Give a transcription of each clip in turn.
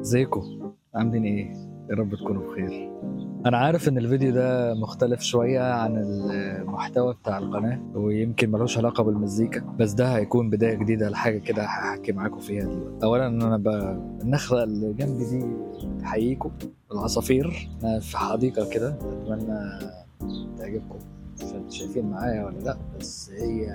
ازيكم عاملين إيه يا رب تكونوا بخير. أنا عارف إن الفيديو ده مختلف شوية عن المحتوى بتاع القناة ويمكن ملوش علاقة بالمزيكا بس ده هيكون بداية جديدة لحاجة كده هحكي معاكم فيها دلوقتي. اولا أنا ب... النخلة اللي جنبي دي تحييكم العصافير. أنا في حديقة كده أتمنى تعجبكم. مش شايفين معايا ولا لأ بس هي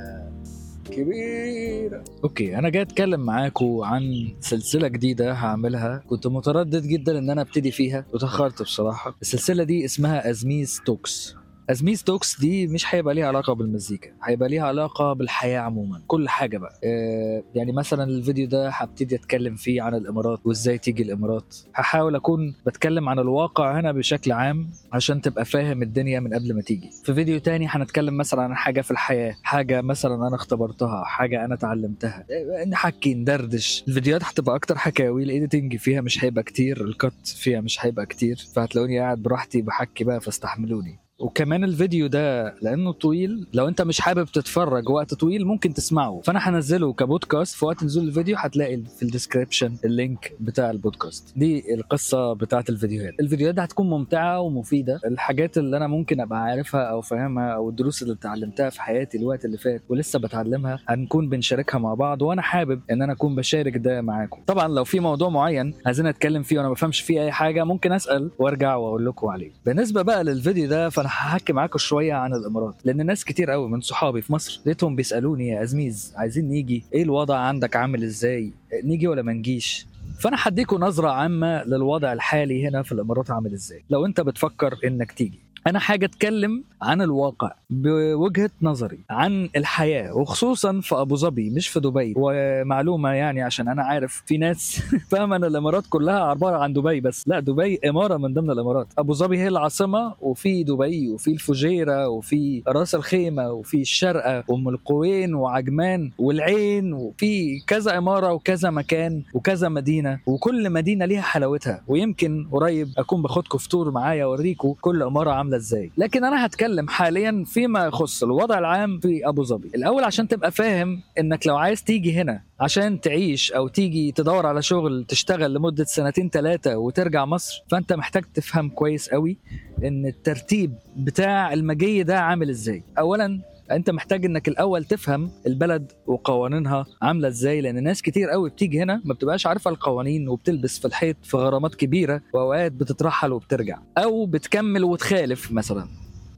كبيرة. okay أنا جاي أتكلم معاكم عن سلسلة جديدة هعملها. كنت متردد جدا إن أنا أبتدي فيها وتأخرت بصراحة. السلسلة دي اسمها Azmez Talks. Azmez Talks دي مش هيبقى ليها علاقة بالمزيكا هيبقى ليها علاقة بالحياة عموما كل حاجة بقى. آه يعني مثلا الفيديو ده هبتدي أتكلم فيه عن الإمارات وإزاي تيجي الإمارات. هحاول أكون بتكلم عن الواقع هنا بشكل عام عشان تبقى فاهم الدنيا من قبل ما تيجي. في فيديو تاني هنتكلم مثلا عن حاجة في الحياة حاجة مثلا أنا اختبرتها حاجة أنا اتعلمتها. آه، نحكي ندردش. الفيديوهات هتبقى أكتر حكاوي ال editing فيها مش هيبقى كتير ال cut فيها مش هيبقى كتير. فهتلاقوني قاعد براحتي بحكي بقى فاستحملوني. وكمان الفيديو ده لأنه طويل لو أنت مش حابب تتفرج وقت طويل ممكن تسمعه. فأنا هنزله كبودكاست في وقت نزول الفيديو هتلاقي في ال description ال link بتاع البودكاست. دي القصة بتاعت الفيديوهات. الفيديوهات دي هتكون ممتعة ومفيدة. الحاجات اللي أنا ممكن أبقى عارفها أو فاهمها أو الدروس اللي اتعلمتها في حياتي الوقت اللي فات ولسه بتعلمها هنكون بنشاركها مع بعض وأنا حابب إن أنا أكون بشارك ده معاكم. طبعا لو في موضوع معين عايزين أتكلم فيه وأنا ما بفهمش فيه أي حاجة ممكن أسأل وأرجع وأقول لكم عليه. بالنسبة بقى للفيديو ده فأنا هحكي معاكم شوية عن الإمارات لأن ناس كتير قوي من صحابي في مصر لقيتهم بيسألوني يا ازميز عايزين نيجي؟ إيه الوضع عندك؟ عامل إزاي؟ نيجي ولا ما نجيش؟ فأنا هديكم نظرة عامة للوضع الحالي هنا في الإمارات عامل إزاي لو أنت بتفكر إنك تيجي. أنا حاجة أتكلم عن الواقع بوجهة نظري عن الحياة وخصوصا في أبو ظبي مش في دبي. ومعلومة يعني عشان أنا عارف في ناس فاهمة إن الإمارات كلها عبارة عن دبي بس. لا دبي إمارة من ضمن الإمارات. أبو ظبي هي العاصمة وفي دبي وفي الفجيرة وفي راس الخيمة وفي الشارقه وأم القوين وعجمان والعين وفي كذا إمارة وكذا مكان وكذا مدينة. وكل مدينة ليها حلاوتها. ويمكن قريب أكون باخدكم في تور معايا اوريكم كل إمارة عاملة إزاي. لكن أنا هتكلم حاليا فيما يخص الوضع العام في أبو ظبي. الأول عشان تبقى فاهم إنك لو عايز تيجي هنا عشان تعيش أو تيجي تدور على شغل تشتغل لمدة سنتين ثلاثة وترجع مصر فأنت محتاج تفهم كويس قوي إن الترتيب بتاع المجي ده عامل إزاي. اولا انت محتاج انك الأول تفهم البلد وقوانينها عاملة إزاي لأن ناس كتير قوي بتيجي هنا ما بتبقاش عارفة القوانين وبتلبس في الحيط في غرامات كبيرة وأوقات بتترحل وبترجع أو بتكمل وتخالف مثلا.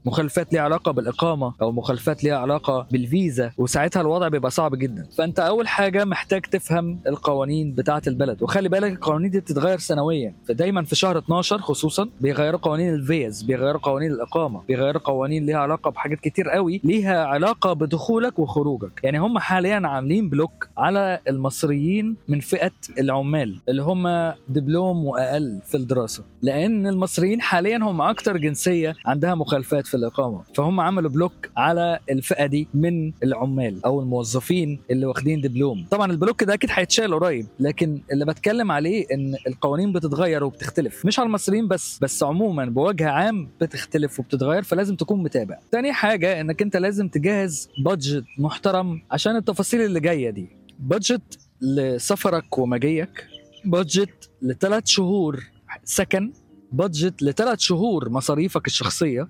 مخالفات ليها علاقة بالإقامة أو مخالفات ليها علاقة بالفيزا وساعتها الوضع بيبقى صعب جدا. فأنت أول حاجة محتاج تفهم القوانين بتاعة البلد. وخلي بالك القوانين دي بتتغير سنويا. فدايما في شهر 12 خصوصا بيغيروا قوانين الفيزا بيغيروا قوانين الإقامة بيغيروا قوانين ليها علاقة بحاجات كتير قوي ليها علاقة بدخولك وخروجك. يعني هم حاليا عاملين block على المصريين من فئة العمال اللي هم دبلوم وأقل في الدراسة. لأن المصريين حاليا هم أكتر جنسية عندها مخالفات في الإقامة. فهم عملوا block على الفئة دي من العمال أو الموظفين اللي واخدين دبلوم. طبعا ال block ده أكيد هيتشال قريب لكن اللي بتكلم عليه إن القوانين بتتغير وبتختلف. مش على المصريين بس بس عموما بوجه عام بتختلف وبتتغير فلازم تكون متابع. تاني حاجة إنك أنت لازم تجهز budget محترم عشان التفاصيل اللي جاية دي. budget لسفرك ومجيك budget لثلاث شهور سكن budget لثلاث شهور مصاريفك الشخصية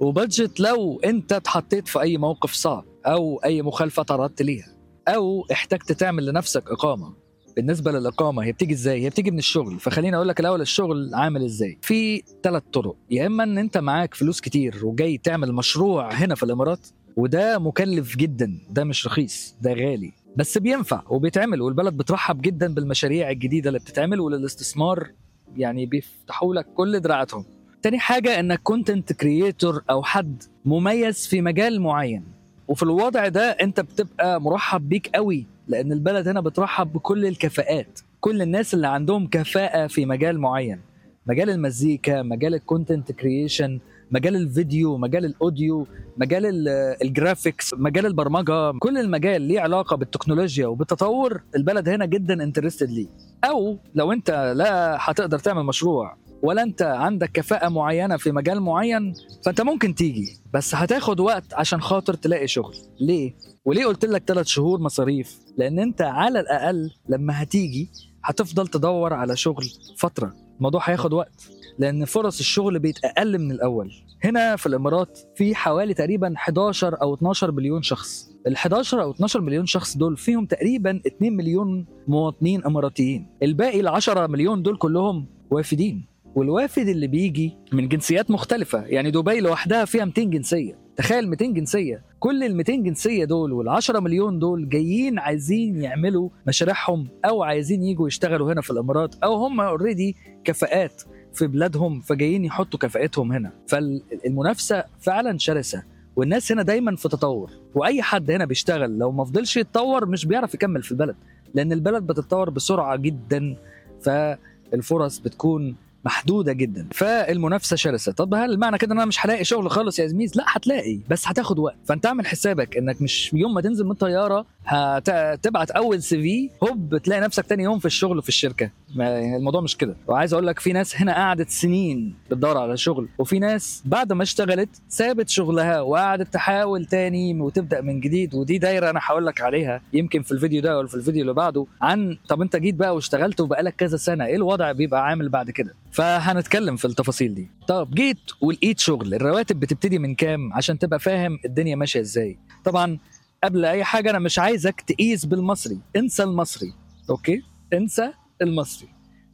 و budget لو انت اتحطيت في أي موقف صعب أو أي مخالفة تعرضت ليها أو احتجت تعمل لنفسك إقامة. بالنسبة للإقامة هي بتيجي إزاي؟ هي بتيجي من الشغل. فخليني أقول لك الأول الشغل عامل إزاي؟ في ثلاث طرق. يا إما إن أنت معاك فلوس كتير وجاي تعمل مشروع هنا في الإمارات وده مكلف جدا ده مش رخيص ده غالي. بس بينفع وبيتعمل والبلد بترحب جدا بالمشاريع الجديدة اللي بتتعمل وللاستثمار يعني بيفتحوا لك كل دراعاتهم. تاني حاجة إنك content creator أو حد مميز في مجال معين. وفي الوضع ده أنت بتبقى مرحب بيك قوي لأن البلد هنا بترحب بكل الكفاءات كل الناس اللي عندهم كفاءة في مجال معين. مجال المزيكا مجال ال content creation مجال الفيديو مجال ال audio مجال ال- ال graphics مجال البرمجة كل المجال ليه علاقة بالتكنولوجيا وبالتطور البلد هنا جدا interested ليه. أو لو أنت لا هتقدر تعمل مشروع ولا انت عندك كفاءة معينة في مجال معين فانت ممكن تيجي بس هتاخد وقت عشان خاطر تلاقي شغل. ليه؟ وليه قلت لك ثلاث شهور مصاريف؟ لأن انت على الأقل لما هتيجي هتفضل تدور على شغل فترة. الموضوع هياخد وقت لأن فرص الشغل بقت أقل من الأول. هنا في الإمارات في حوالي تقريبا 11 أو 12 مليون شخص. ال 11 أو 12 مليون شخص دول فيهم تقريبا 2 مليون مواطنين إماراتيين. الباقي ال 10 مليون دول كلهم وافدين. والوافد اللي بيجي من جنسيات مختلفة. يعني دبي لوحدها فيها 200 جنسية. تخيل 200 جنسية. كل ال 200 جنسية دول وال 10 مليون دول جايين عايزين يعملوا مشاريعهم أو عايزين يجوا يشتغلوا هنا في الإمارات أو هم already كفاءات في بلادهم فجايين يحطوا كفاءتهم هنا. فالمنافسة فعلا شرسة والناس هنا دايما في تطور. وأي حد هنا بيشتغل لو ما فضلش يتطور مش بيعرف يكمل في البلد لأن البلد بتتطور بسرعة جدا. فالفرص بتكون محدودة جدا. فالمنافسة شرسة. طب هل معنى كده إن أنا مش هلاقي شغل خالص يا Azmez لا هتلاقي بس هتاخد وقت. فأنت اعمل حسابك إنك مش يوم ما تنزل من الطيارة هتبعت أول CV hop تلاقي نفسك تاني يوم في الشغل في الشركة. الموضوع مش كده. وعايز أقول لك في ناس هنا قعدت سنين بتدور على شغل وفي ناس بعد ما اشتغلت سابت شغلها وقعدت تحاول تاني وتبدأ من جديد. ودي دايرة أنا هقول لك عليها يمكن في الفيديو ده ولا في الفيديو اللي بعده عن طب أنت جيت بقى واشتغلت وبقالك كذا سنة إيه الوضع بيبقى عامل بعد كده؟ فهنتكلم في التفاصيل دي. طب جيت ولقيت شغل الرواتب بتبتدي من كام؟ عشان تبقى فاهم الدنيا ماشية إزاي. طبعا قبل أي حاجة أنا مش عايزك تقيس بالمصري. انسى المصري okay؟ انسى المصري.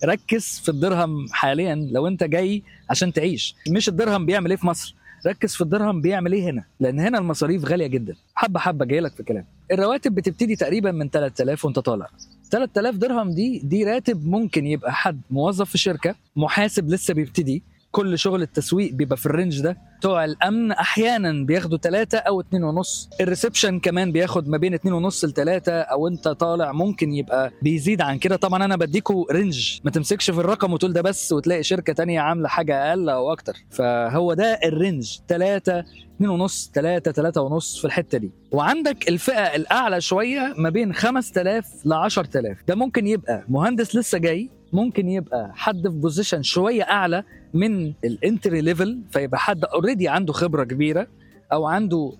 ركز في الدرهم حاليا لو أنت جاي عشان تعيش. مش الدرهم بيعمل إيه في مصر. ركز في الدرهم بيعمل إيه هنا. لأن هنا المصاريف غالية جدا. حبة حبة جاي لك في كلام. الرواتب بتبتدي تقريبا من 3000 وأنت طالع. 3000 درهم دي دي راتب ممكن يبقى حد موظف في شركة محاسب لسه بيبتدي. كل شغل التسويق بيبقى في ال range ده. بتوع الأمن أحيانا بياخدوا ثلاثة أو اتنين ونص. ال reception كمان بياخد ما بين اتنين ونص لثلاثة أو أنت طالع ممكن يبقى بيزيد عن كده. طبعا أنا بديكوا range ما تمسكش في الرقم وتقول ده بس وتلاقي شركة تانية عاملة حاجة أقل أو أكتر. فهو ده ال range ثلاثة اتنين ونص تلاتة تلاتة ونص في الحتة دي. وعندك الفئة الأعلى شوية ما بين 5000 ل 10000 ده ممكن يبقى مهندس لسه جاي ممكن يبقى حد في position شوية أعلى من ال entry level فيبقى حد already عنده خبرة كبيرة أو عنده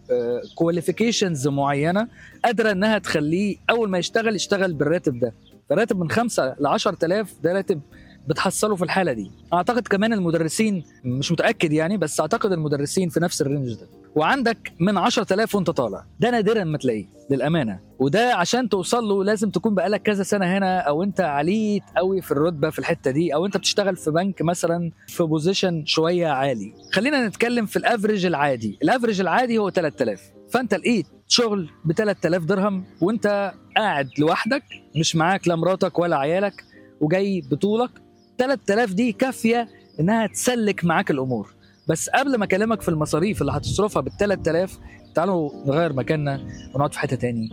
qualifications معينة قادرة إنها تخليه أول ما يشتغل يشتغل بالراتب ده. فراتب من 5 ل 10000 ده راتب بتحصله في الحالة دي. أعتقد كمان المدرسين مش متأكد يعني بس أعتقد المدرسين في نفس ال range ده. وعندك من 10000 وانت طالع. ده نادرا ما تلاقيه للأمانة. وده عشان توصل له لازم تكون بقالك كذا سنة هنا أو أنت عليت قوي في الرتبة في الحتة دي أو أنت بتشتغل في بنك مثلا في position شوية عالي. خلينا نتكلم في ال average العادي. ال average العادي هو 3000 فأنت لقيت شغل ب 3000 درهم وأنت قاعد لوحدك مش معاك لا مراتك ولا عيالك وجاي بطولك. 3000 دي كافية إنها تسلك معاك الأمور. بس قبل ما أكلمك في المصاريف اللي هتصرفها بال 3000 تعالوا نغير مكاننا ونقعد في حتة تاني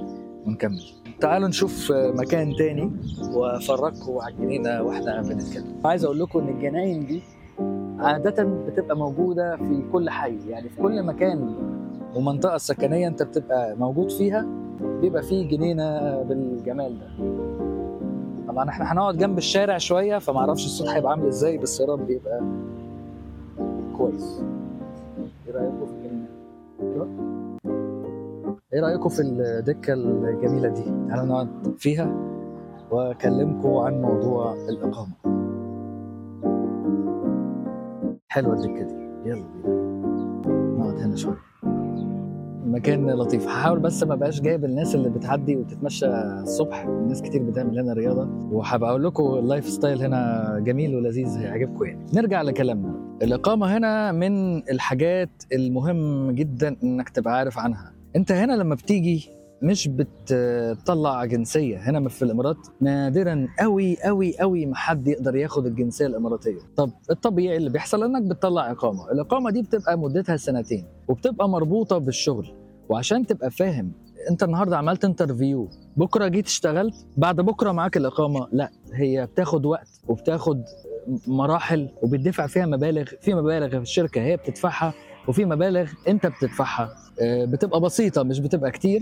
ونكمل. تعالوا نشوف مكان تاني وأفرجكم على الجنينه وإحنا بنتكلم. عايز أقول لكم إن الجناين دي عادة بتبقى موجودة في كل حي. يعني في كل مكان ومنطقة سكنية أنت بتبقى موجود فيها بيبقى فيه جنينة بالجمال ده. طبعا إحنا هنقعد جنب الشارع شوية فما أعرفش الصوت هيبقى عامل إزاي بس يا رب يبقى كويس. إيه رأيكم في أيوه إيه؟ رأيكم في الدكة الجميلة دي؟ تعالوا نقعد فيها؟ وأكلمكم عن موضوع الإقامة. حلوة الدكة دي. يلا بينا. نقعد هنا شوية. مكان لطيف. هحاول بس ما بقاش جايب الناس اللي بتعدي وتتمشى الصبح. الناس كتير بتعمل هنا رياضة. وهبقى أقول لكم ال lifestyle هنا جميل ولذيذ هيعجبكم يعني. نرجع لكلامنا. الإقامة هنا من الحاجات المهم جدا إنك تبقى عارف عنها. أنت هنا لما بتيجي مش بتطلع جنسية. هنا في الإمارات نادرا قوي قوي قوي ما حد يقدر ياخد الجنسية الإماراتية. طب الطبيعي اللي بيحصل إنك بتطلع إقامة. الإقامة دي بتبقى مدتها سنتين وبتبقى مربوطة بالشغل. وعشان تبقى فاهم انت النهارده عملت انترفيو بكرة جيت اشتغلت بعد بكرة معاك الإقامة. لا هي بتاخد وقت وبتاخد مراحل وبتدفع فيها مبالغ في مبالغ في الشركة هي بتدفعها وفي مبالغ انت بتدفعها. بتبقى بسيطة مش بتبقى كتير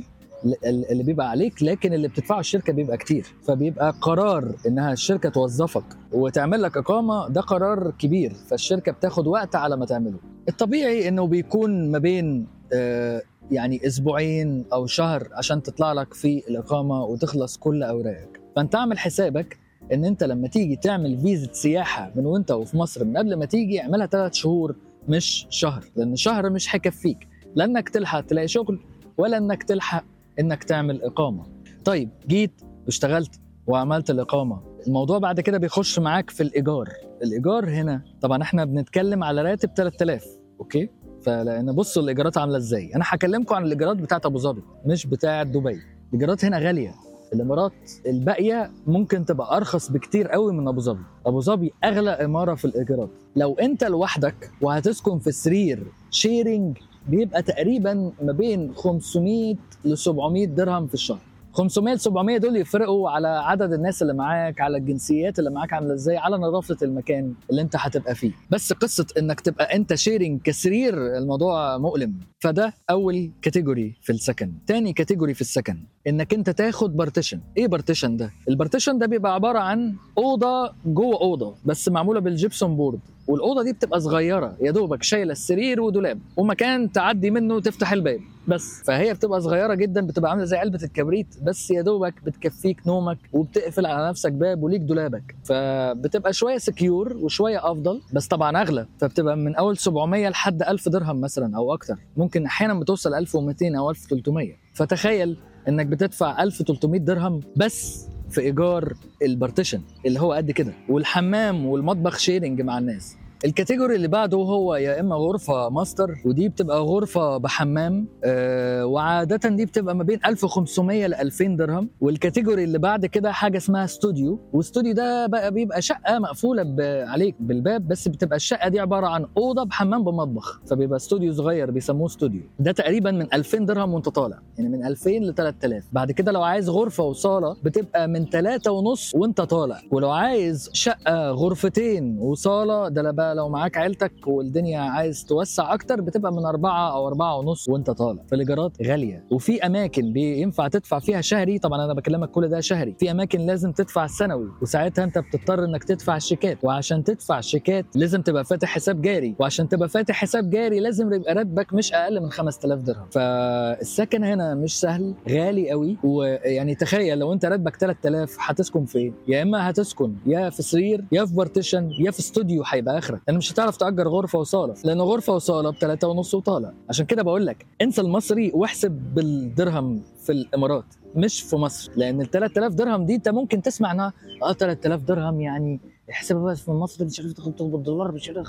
اللي بيبقى عليك لكن اللي بتدفعه الشركة بيبقى كتير. فبيبقى قرار إنها الشركة توظفك وتعمل لك إقامة ده قرار كبير. فالشركة بتاخد وقت على ما تعمله. الطبيعي إنه بيكون ما بين آه، يعني أسبوعين أو شهر عشان تطلع لك في الإقامة وتخلص كل أوراقك. فأنت اعمل حسابك إن أنت لما تيجي تعمل فيزا سياحة من وأنت وفي مصر من قبل ما تيجي اعملها ثلاث شهور مش شهر لأن شهر مش هيكفيك لانك تلحق تلاقي شغل ولا إنك تلحق إنك تعمل إقامة. طيب جيت واشتغلت وعملت الإقامة. الموضوع بعد كده بيخش معاك في الإيجار. الإيجار هنا طبعا إحنا بنتكلم على راتب 3000 أوكي؟ فلان بصوا الإيجارات عاملة إزاي. أنا هكلمكم عن الإيجارات بتاعت أبو ظبي مش بتاعت دبي. الإيجارات هنا غالية. الإمارات الباقية ممكن تبقى أرخص بكتير قوي من أبو ظبي. أبو ظبي أغلى إمارة في الإيجارات. لو أنت لوحدك وهتسكن في سرير sharing بيبقى تقريبا ما بين 500 ل 700 درهم في الشهر. 500 ل 700 دول يفرقوا على عدد الناس اللي معاك على الجنسيات اللي معاك عاملة إزاي على نظافة المكان اللي أنت هتبقى فيه. بس قصة إنك تبقى أنت sharing كسرير الموضوع مؤلم. فده أول category في السكن. تاني category في السكن. إنك أنت تاخد partition إيه partition ده؟ ال partition ده بيبقى عبارة عن أوضة جوه أوضة بس معمولة بال gypsum board والأوضة دي بتبقى صغيرة يا دوبك شايلة السرير ودولاب ومكان تعدي منه تفتح الباب. بس. فهي بتبقى صغيرة جدا بتبقى عاملة زي علبة الكبريت بس يا دوبك بتكفيك نومك وبتقفل على نفسك باب وليك دولابك. فبتبقى شوية سكيور وشوية أفضل بس طبعا أغلى. فبتبقى من أول 700 لحد 1000 درهم مثلا أو أكتر. ممكن أحيانا بتوصل 1200 أو 1300 فتخيل انك بتدفع 1300 درهم بس في إيجار ال partition اللي هو قد كده والحمام والمطبخ sharing مع الناس. ال category اللي بعده هو يا إما غرفة ماستر ودي بتبقى غرفة بحمام آه وعادة دي بتبقى ما بين 1500 ل 2000 درهم. وال category اللي بعد كده حاجة اسمها studio و studio ده بقى بيبقى شقة مقفولة عليك بالباب بس بتبقى الشقة دي عبارة عن أوضة بحمام بمطبخ. فبيبقى استوديو صغير بيسموه استوديو ده تقريبا من 2000 درهم وانت طالع. يعني من 2000 ل 3000 بعد كده لو عايز غرفة وصالة بتبقى من 3 ونص وانت طالع. ولو عايز شقة غرفتين وصالة ده بقى لو معاك عيلتك والدنيا عايز توسع أكتر بتبقى من أربعة أو أربعة ونص وأنت طالع. فالإيجارات غالية. وفي أماكن بينفع تدفع فيها شهري. طبعا أنا بكلمك كل ده شهري. في أماكن لازم تدفع سنوي. وساعتها أنت بتضطر إنك تدفع الشيكات وعشان تدفع شيكات لازم تبقى فاتح حساب جاري. وعشان تبقى فاتح حساب جاري لازم يبقى راتبك مش أقل من 5000 درهم. فالسكن هنا مش سهل. غالي قوي. ويعني تخيل لو أنت راتبك 3000 هتسكن فين؟ يا إما هتسكن يا في سرير يا في partition يا في استوديو هيبقى آخرك. لأن مش هتعرف تأجر غرفة وصالة لأن غرفة وصالة بثلاثة ونص وطالع. عشان كده بقول لك انسى المصري واحسب بالدرهم في الإمارات مش في مصر. لأن ال 3000 درهم دي أنت ممكن تسمع إنها آه 3000 درهم يعني احسبها بس في مصر مش عارف تاخد بالدولار مش عارف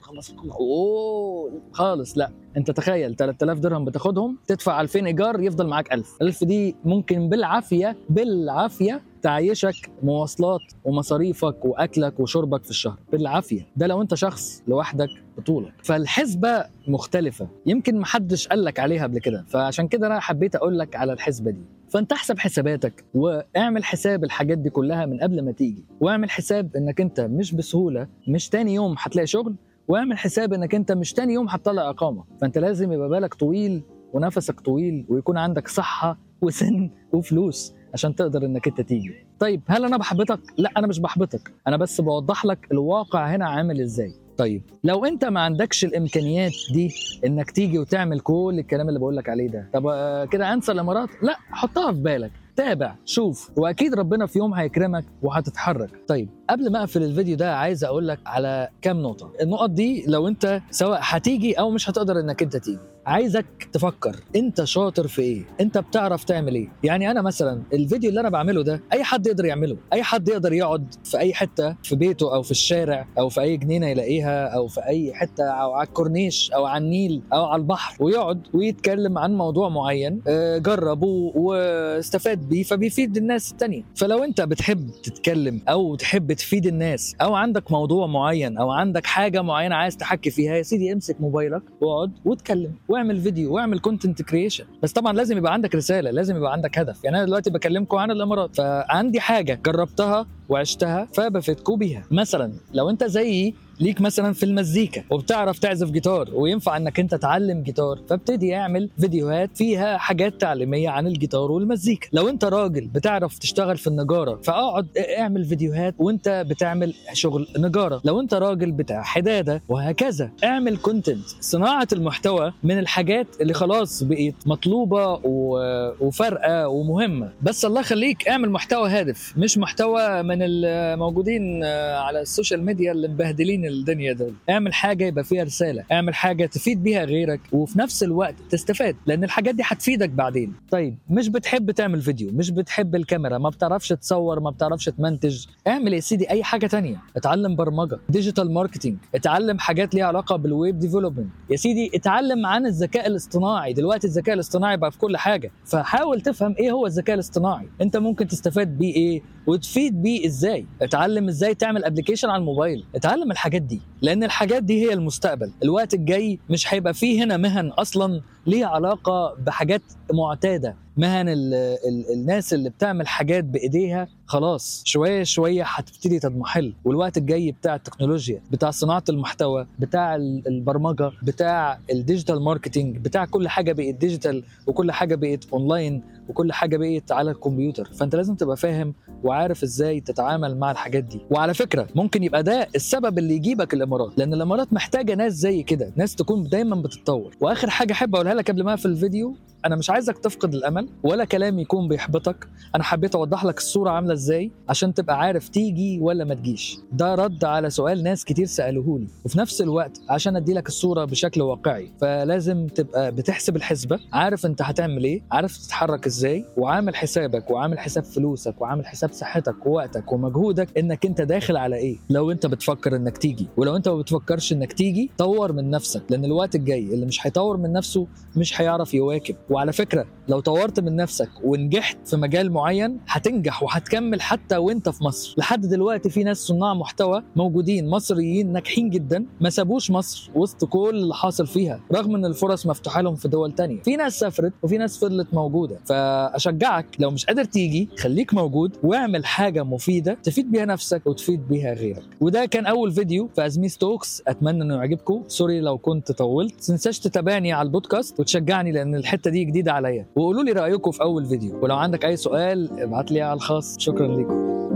خلص أوه خالص لا. أنت تخيل 3000 درهم بتاخدهم تدفع 2000 إيجار يفضل معاك 1000 1000 دي ممكن بالعافية بالعافية تعيشك مواصلات ومصاريفك وأكلك وشربك في الشهر. بالعافية. ده لو أنت شخص لوحدك بطولك. فالحسبة مختلفة. يمكن محدش قال لك عليها قبل كده. فعشان كده أنا حبيت أقول لك على الحسبة دي. فانت احسب حساباتك واعمل حساب الحاجات دي كلها من قبل ما تيجي. واعمل حساب انك انت مش بسهولة مش تاني يوم هتلاقي شغل واعمل حساب انك انت مش تاني يوم هتطلع إقامة. فانت لازم يبقى بالك طويل ونفسك طويل ويكون عندك صحة وسن وفلوس عشان تقدر انك انت تيجي. طيب هل أنا بحبطك؟ لا أنا مش بحبطك. أنا بس بوضح لك الواقع هنا عامل إزاي. طيب لو انت ما عندكش الإمكانيات دي إنك تيجي وتعمل كل الكلام اللي بقول لك عليه ده طب كده انسى الإمارات؟ لا حطها في بالك. تابع شوف وأكيد ربنا في يوم هيكرمك وهتتحرك. طيب قبل ما أقفل الفيديو ده عايز أقول لك على كام نقطة. النقط دي لو انت سواء هتيجي أو مش هتقدر إنك انت تيجي. عايزك تفكر انت شاطر في إيه؟ انت بتعرف تعمل إيه؟ يعني أنا مثلا الفيديو اللي أنا بعمله ده أي حد يقدر يعمله أي حد يقدر يقعد في أي حتة في بيته أو في الشارع أو في أي جنينة يلاقيها أو في أي حتة أو على الكورنيش أو على النيل أو على البحر ويقعد ويتكلم عن موضوع معين جربه واستفاد بيه فبيفيد الناس التانية. فلو انت بتحب تتكلم أو تحب تفيد الناس أو عندك موضوع معين أو عندك حاجة معينة عايز تحكي فيها يا سيدي امسك موبايلك واقعد واتكلم. واعمل فيديو واعمل content creation بس طبعا لازم يبقى عندك رسالة لازم يبقى عندك هدف. يعني أنا دلوقتي بكلمكم عن الإمارات فعندي حاجة جربتها وعشتها فبفيدكم بيها مثلا لو أنت زيي ليك مثلا في المزيكا وبتعرف تعزف جيتار وينفع إنك أنت تعلم جيتار فابتدي اعمل فيديوهات فيها حاجات تعليمية عن الجيتار والمزيكا. لو أنت راجل بتعرف تشتغل في النجارة فاقعد اعمل فيديوهات وأنت بتعمل شغل نجارة. لو أنت راجل بتاع حدادة وهكذا اعمل content صناعة المحتوى من الحاجات اللي خلاص بقت مطلوبة و- وفارقة ومهمة. بس الله يخليك اعمل محتوى هادف مش محتوى الموجودين على ال social media اللي مبهدلين الدنيا دول. اعمل حاجة يبقى فيها رسالة. اعمل حاجة تفيد بيها غيرك وفي نفس الوقت تستفاد لأن الحاجات دي هتفيدك بعدين. طيب مش بتحب تعمل فيديو مش بتحب الكاميرا ما بتعرفش تصور ما بتعرفش تمنتج. اعمل يا سيدي أي حاجة تانية. اتعلم برمجة digital marketing اتعلم حاجات ليها علاقة بال web development يا سيدي اتعلم عن الذكاء الاصطناعي. دلوقتي الذكاء الاصطناعي بقى في كل حاجة. فحاول تفهم إيه هو الذكاء الاصطناعي. أنت ممكن تستفاد بيه إيه؟ وتفيد بيه إزاي؟ اتعلم إزاي تعمل application على الموبايل. اتعلم الحاجات دي لأن الحاجات دي هي المستقبل. الوقت الجاي مش هيبقى فيه هنا مهن أصلا ليها علاقة بحاجات معتادة. مهن ال ال الناس اللي بتعمل حاجات بإيديها خلاص شوية شوية هتبتدي تضمحل. والوقت الجاي بتاع التكنولوجيا بتاع صناعة المحتوى بتاع ال- البرمجة بتاع ال digital marketing بتاع كل حاجة بقت digital وكل حاجة بقت اونلاين وكل حاجة بقت على الكمبيوتر. فأنت لازم تبقى فاهم وعارف إزاي تتعامل مع الحاجات دي. وعلى فكرة ممكن يبقى ده السبب اللي يجيبك الإمارات لأن الإمارات محتاجة ناس زي كده ناس تكون دايما بتتطور. وآخر حاجة أحب أقولها لك قبل ما أقفل الفيديو أنا مش عايزك تفقد الأمل ولا كلام يكون بيحبطك. أنا حبيت أوضح لك الصورة عاملة إزاي عشان تبقى عارف تيجي ولا ما تجيش. ده رد على سؤال ناس كتير سألوه لي. وفي نفس الوقت عشان أدي لك الصورة بشكل واقعي فلازم تبقى بتحسب الحسبة عارف أنت هتعمل إيه عارف تتحرك وعامل حسابك وعامل حساب فلوسك وعامل حساب صحتك ووقتك ومجهودك إنك أنت داخل على إيه؟ لو أنت بتفكر إنك تيجي ولو أنت ما بتفكرش إنك تيجي طور من نفسك لأن الوقت الجاي اللي مش هيطور من نفسه مش هيعرف يواكب. وعلى فكرة لو طورت من نفسك ونجحت في مجال معين هتنجح وهتكمل حتى وأنت في مصر. لحد دلوقتي في ناس صناع محتوى موجودين مصريين ناجحين جدا ما سابوش مصر وسط كل اللي حاصل فيها رغم إن الفرص مفتوحة لهم في دول تانية. في ناس سافرت وفي ناس فضلت موجودة. فاشجعك لو مش قادر تيجي خليك موجود واعمل حاجة مفيدة تفيد بيها نفسك وتفيد بيها غيرك. وده كان أول فيديو في Azmez Talks أتمنى إنه يعجبكم. sorry لو كنت طولت. تنساش تتابعني على البودكاست وتشجعني لأن الحتة دي جديدة عليا. وقولوا لي رأيكم في أول فيديو. ولو عندك أي سؤال ابعت لي على الخاص. شكرا لكم